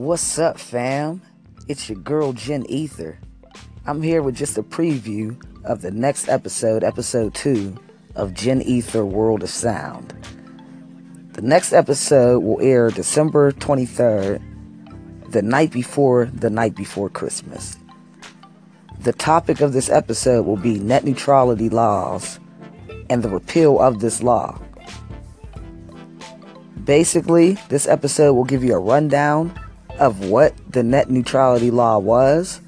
What's up, fam? It's your girl Jen Ether. I'm here with just a preview of the next episode, episode 2 of Jen Ether World of Sound. The next episode will air December 23rd, the night before the night before Christmas. The topic of this episode will be net neutrality laws and the repeal of this law. Basically, this episode will give you a rundown of what the net neutrality law was,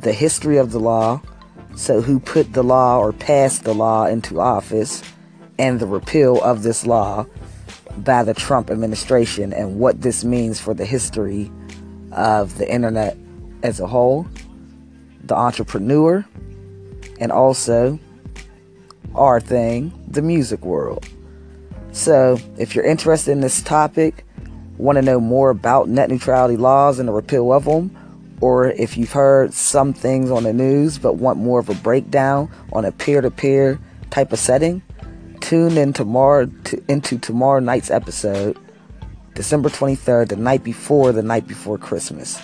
the history of the law, so who put the law or passed the law into office, and the repeal of this law by the Trump administration and what this means for the history of the internet as a whole, the entrepreneur, and also our thing, the music world. So, if you're interested in this topic, want to know more about net neutrality laws and the repeal of them, or if you've heard some things on the news but want more of a breakdown on a peer-to-peer type of setting, tune in tomorrow to, into tomorrow night's episode, December 23rd, the night before the night before Christmas.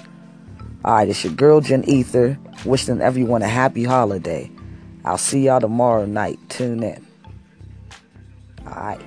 Alright, it's your girl Jen Ether, wishing everyone a happy holiday. I'll see y'all tomorrow night. Tune in. Alright.